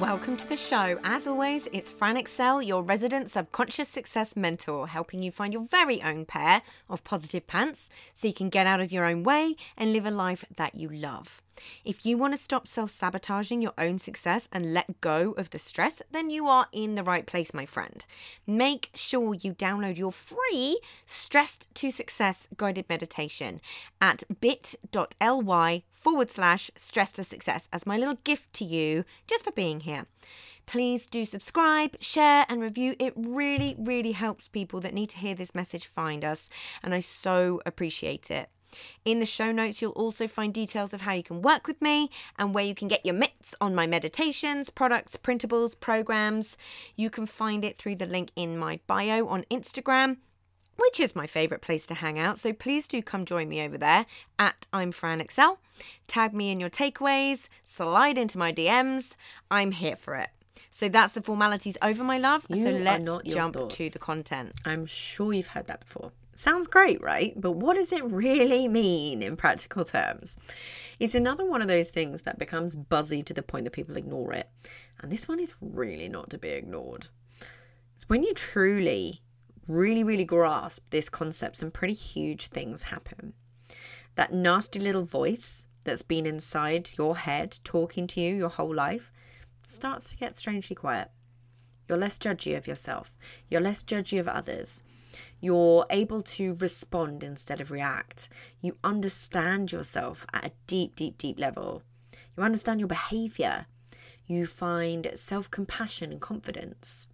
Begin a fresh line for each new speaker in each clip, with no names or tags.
Welcome to the show. As always, it's Fran Excell, your resident subconscious success mentor, helping you find your very own pair of positive pants so you can get out of your own way and live a life that you love. If you want to stop self sabotaging your own success and let go of the stress, then you are in the right place, my friend. Make sure you download your free Stressed to Success guided meditation at bit.ly forward slash stress to success as my little gift to you just for being here. Please do subscribe, share, and review. It really, really helps people that need to hear this message find us, and I so appreciate it. In the show notes, you'll also find details of how you can work with me and where you can get your mitts on my meditations, products, printables, programs. You can find it through the link in my bio on Instagram which is my favourite place to hang out. So please do come join me over there at I'm Fran Excell. Tag me in your takeaways, slide into my DMs. I'm here for it. So that's the formalities over, my love.
You
so let's
not
jump
thoughts.
to the content.
I'm sure you've heard that before. Sounds great, right? But what does it really mean in practical terms? It's another one of those things that becomes buzzy to the point that people ignore it. And this one is really not to be ignored. It's when you truly, really, really grasp this concept, some pretty huge things happen. That nasty little voice that's been inside your head talking to you your whole life starts to get strangely quiet. You're less judgy of yourself. You're less judgy of others. You're able to respond instead of react. You understand yourself at a deep, deep, deep level. You understand your behavior. You find self compassion and confidence.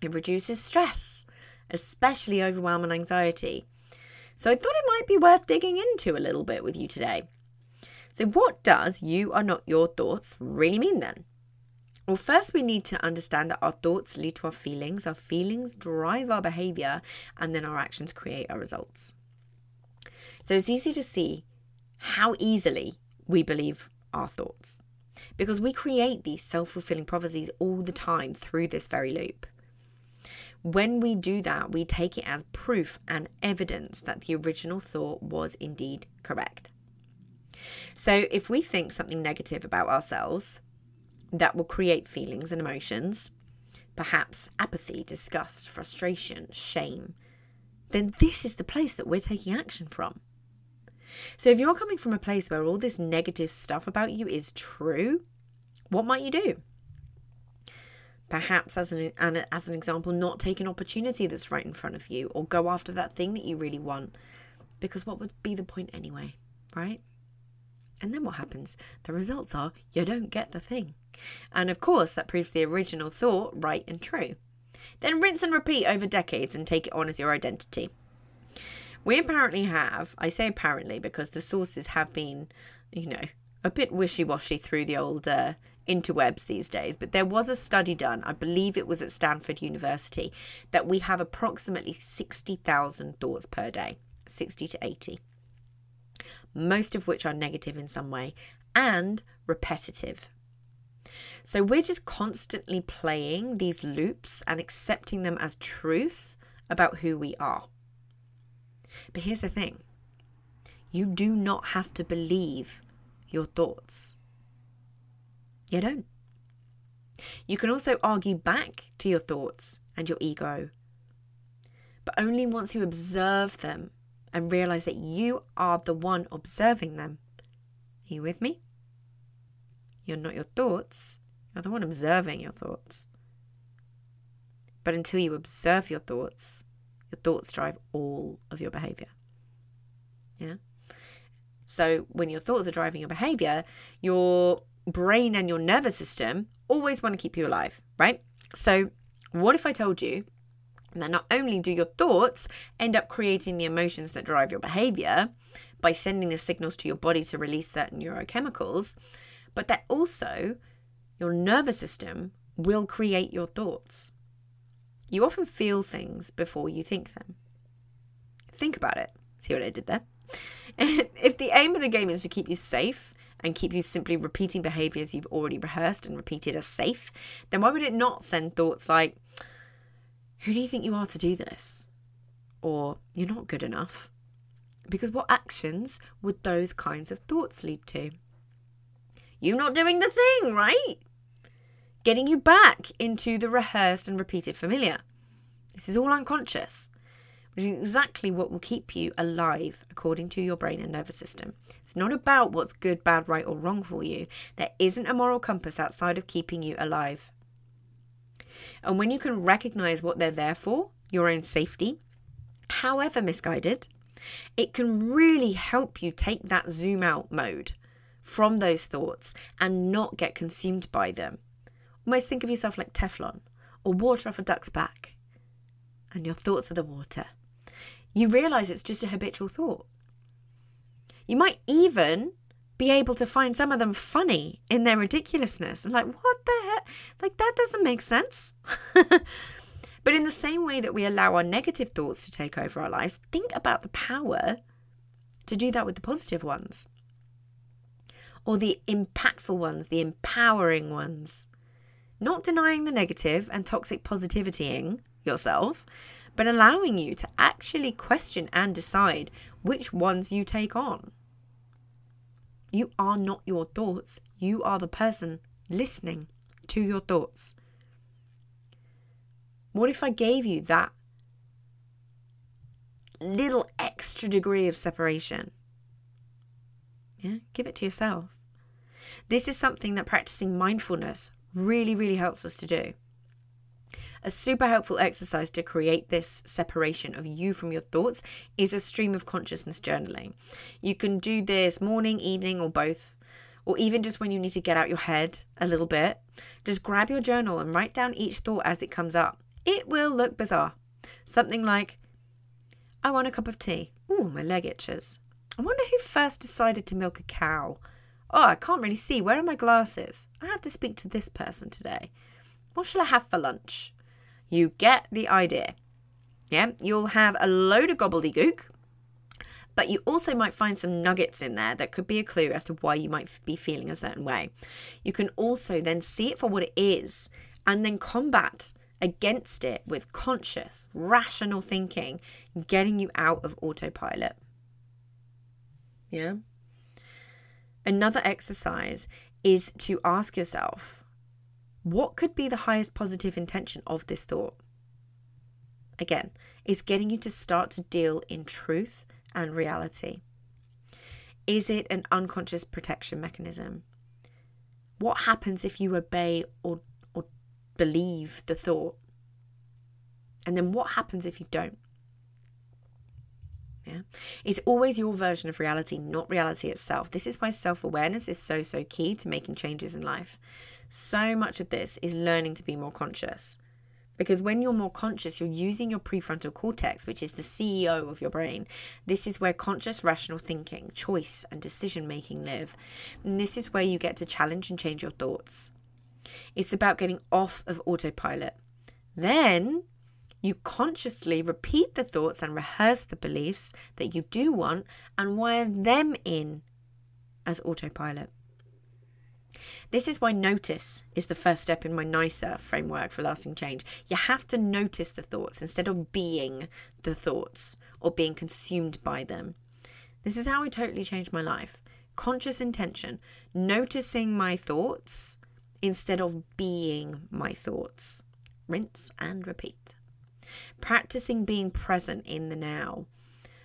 It reduces stress, especially overwhelm and anxiety. So I thought it might be worth digging into a little bit with you today. So, what does you are not your thoughts really mean then? Well, first, we need to understand that our thoughts lead to our feelings, our feelings drive our behavior, and then our actions create our results. So, it's easy to see how easily we believe our thoughts because we create these self fulfilling prophecies all the time through this very loop. When we do that, we take it as proof and evidence that the original thought was indeed correct. So, if we think something negative about ourselves, that will create feelings and emotions, perhaps apathy, disgust, frustration, shame, then this is the place that we're taking action from. So, if you're coming from a place where all this negative stuff about you is true, what might you do? Perhaps, as an, as an example, not take an opportunity that's right in front of you or go after that thing that you really want. Because what would be the point anyway, right? And then what happens? The results are you don't get the thing. And of course, that proves the original thought right and true. Then rinse and repeat over decades and take it on as your identity. We apparently have, I say apparently because the sources have been, you know, a bit wishy washy through the old uh, interwebs these days, but there was a study done, I believe it was at Stanford University, that we have approximately 60,000 thoughts per day, 60 to 80, most of which are negative in some way and repetitive. So we're just constantly playing these loops and accepting them as truth about who we are. But here's the thing you do not have to believe your thoughts. You don't. You can also argue back to your thoughts and your ego, but only once you observe them and realize that you are the one observing them. Are you with me? You're not your thoughts, you're the one observing your thoughts. But until you observe your thoughts, your thoughts drive all of your behavior. Yeah? So when your thoughts are driving your behavior, your brain and your nervous system always want to keep you alive, right? So what if I told you that not only do your thoughts end up creating the emotions that drive your behavior by sending the signals to your body to release certain neurochemicals, but that also your nervous system will create your thoughts. You often feel things before you think them. Think about it. See what I did there? if the aim of the game is to keep you safe and keep you simply repeating behaviors you've already rehearsed and repeated as safe, then why would it not send thoughts like, Who do you think you are to do this? Or, You're not good enough. Because what actions would those kinds of thoughts lead to? You not doing the thing, right? Getting you back into the rehearsed and repeated familiar. This is all unconscious, which is exactly what will keep you alive according to your brain and nervous system. It's not about what's good, bad, right, or wrong for you. There isn't a moral compass outside of keeping you alive. And when you can recognize what they're there for, your own safety, however misguided, it can really help you take that zoom out mode from those thoughts and not get consumed by them. Almost think of yourself like Teflon or water off a duck's back, and your thoughts are the water. You realize it's just a habitual thought. You might even be able to find some of them funny in their ridiculousness. Like, what the Like, that doesn't make sense. But in the same way that we allow our negative thoughts to take over our lives, think about the power to do that with the positive ones or the impactful ones, the empowering ones. Not denying the negative and toxic positivitying yourself, but allowing you to actually question and decide which ones you take on. You are not your thoughts, you are the person listening to your thoughts. What if I gave you that little extra degree of separation? Yeah, give it to yourself. This is something that practicing mindfulness really, really helps us to do. A super helpful exercise to create this separation of you from your thoughts is a stream of consciousness journaling. You can do this morning, evening, or both, or even just when you need to get out your head a little bit. Just grab your journal and write down each thought as it comes up. It will look bizarre. Something like, I want a cup of tea. Ooh, my leg itches. I wonder who first decided to milk a cow. Oh, I can't really see. Where are my glasses? I have to speak to this person today. What shall I have for lunch? You get the idea. Yeah, you'll have a load of gobbledygook, but you also might find some nuggets in there that could be a clue as to why you might be feeling a certain way. You can also then see it for what it is and then combat against it with conscious, rational thinking, getting you out of autopilot. Yeah. Another exercise is to ask yourself, what could be the highest positive intention of this thought? Again, is getting you to start to deal in truth and reality. Is it an unconscious protection mechanism? What happens if you obey or or believe the thought. And then what happens if you don't? Yeah. It's always your version of reality, not reality itself. This is why self awareness is so, so key to making changes in life. So much of this is learning to be more conscious. Because when you're more conscious, you're using your prefrontal cortex, which is the CEO of your brain. This is where conscious, rational thinking, choice, and decision making live. And this is where you get to challenge and change your thoughts. It's about getting off of autopilot. Then you consciously repeat the thoughts and rehearse the beliefs that you do want and wire them in as autopilot. This is why notice is the first step in my NICER framework for lasting change. You have to notice the thoughts instead of being the thoughts or being consumed by them. This is how I totally changed my life. Conscious intention, noticing my thoughts instead of being my thoughts. Rinse and repeat. Practicing being present in the now.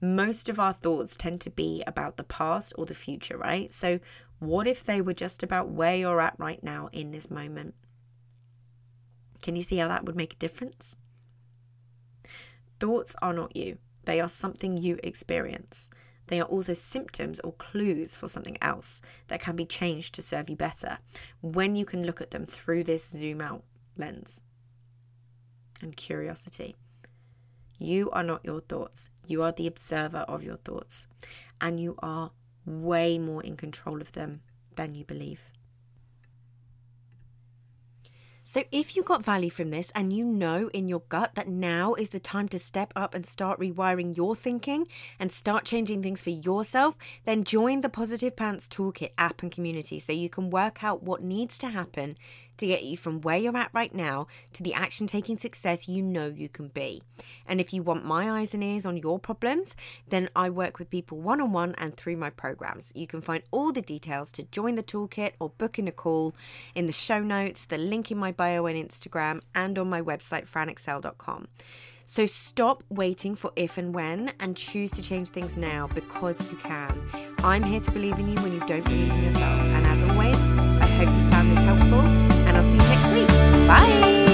Most of our thoughts tend to be about the past or the future, right? So, what if they were just about where you're at right now in this moment? Can you see how that would make a difference? Thoughts are not you, they are something you experience. They are also symptoms or clues for something else that can be changed to serve you better when you can look at them through this zoom out lens and curiosity. You are not your thoughts, you are the observer of your thoughts, and you are way more in control of them than you believe.
So, if you got value from this and you know in your gut that now is the time to step up and start rewiring your thinking and start changing things for yourself, then join the Positive Pants Toolkit app and community so you can work out what needs to happen to get you from where you're at right now to the action taking success you know you can be. And if you want my eyes and ears on your problems, then I work with people one on one and through my programs. You can find all the details to join the toolkit or book in a call in the show notes, the link in my bio and Instagram, and on my website, franexcell.com. So stop waiting for if and when and choose to change things now because you can. I'm here to believe in you when you don't believe in yourself. And as always, I hope you found this helpful Bye.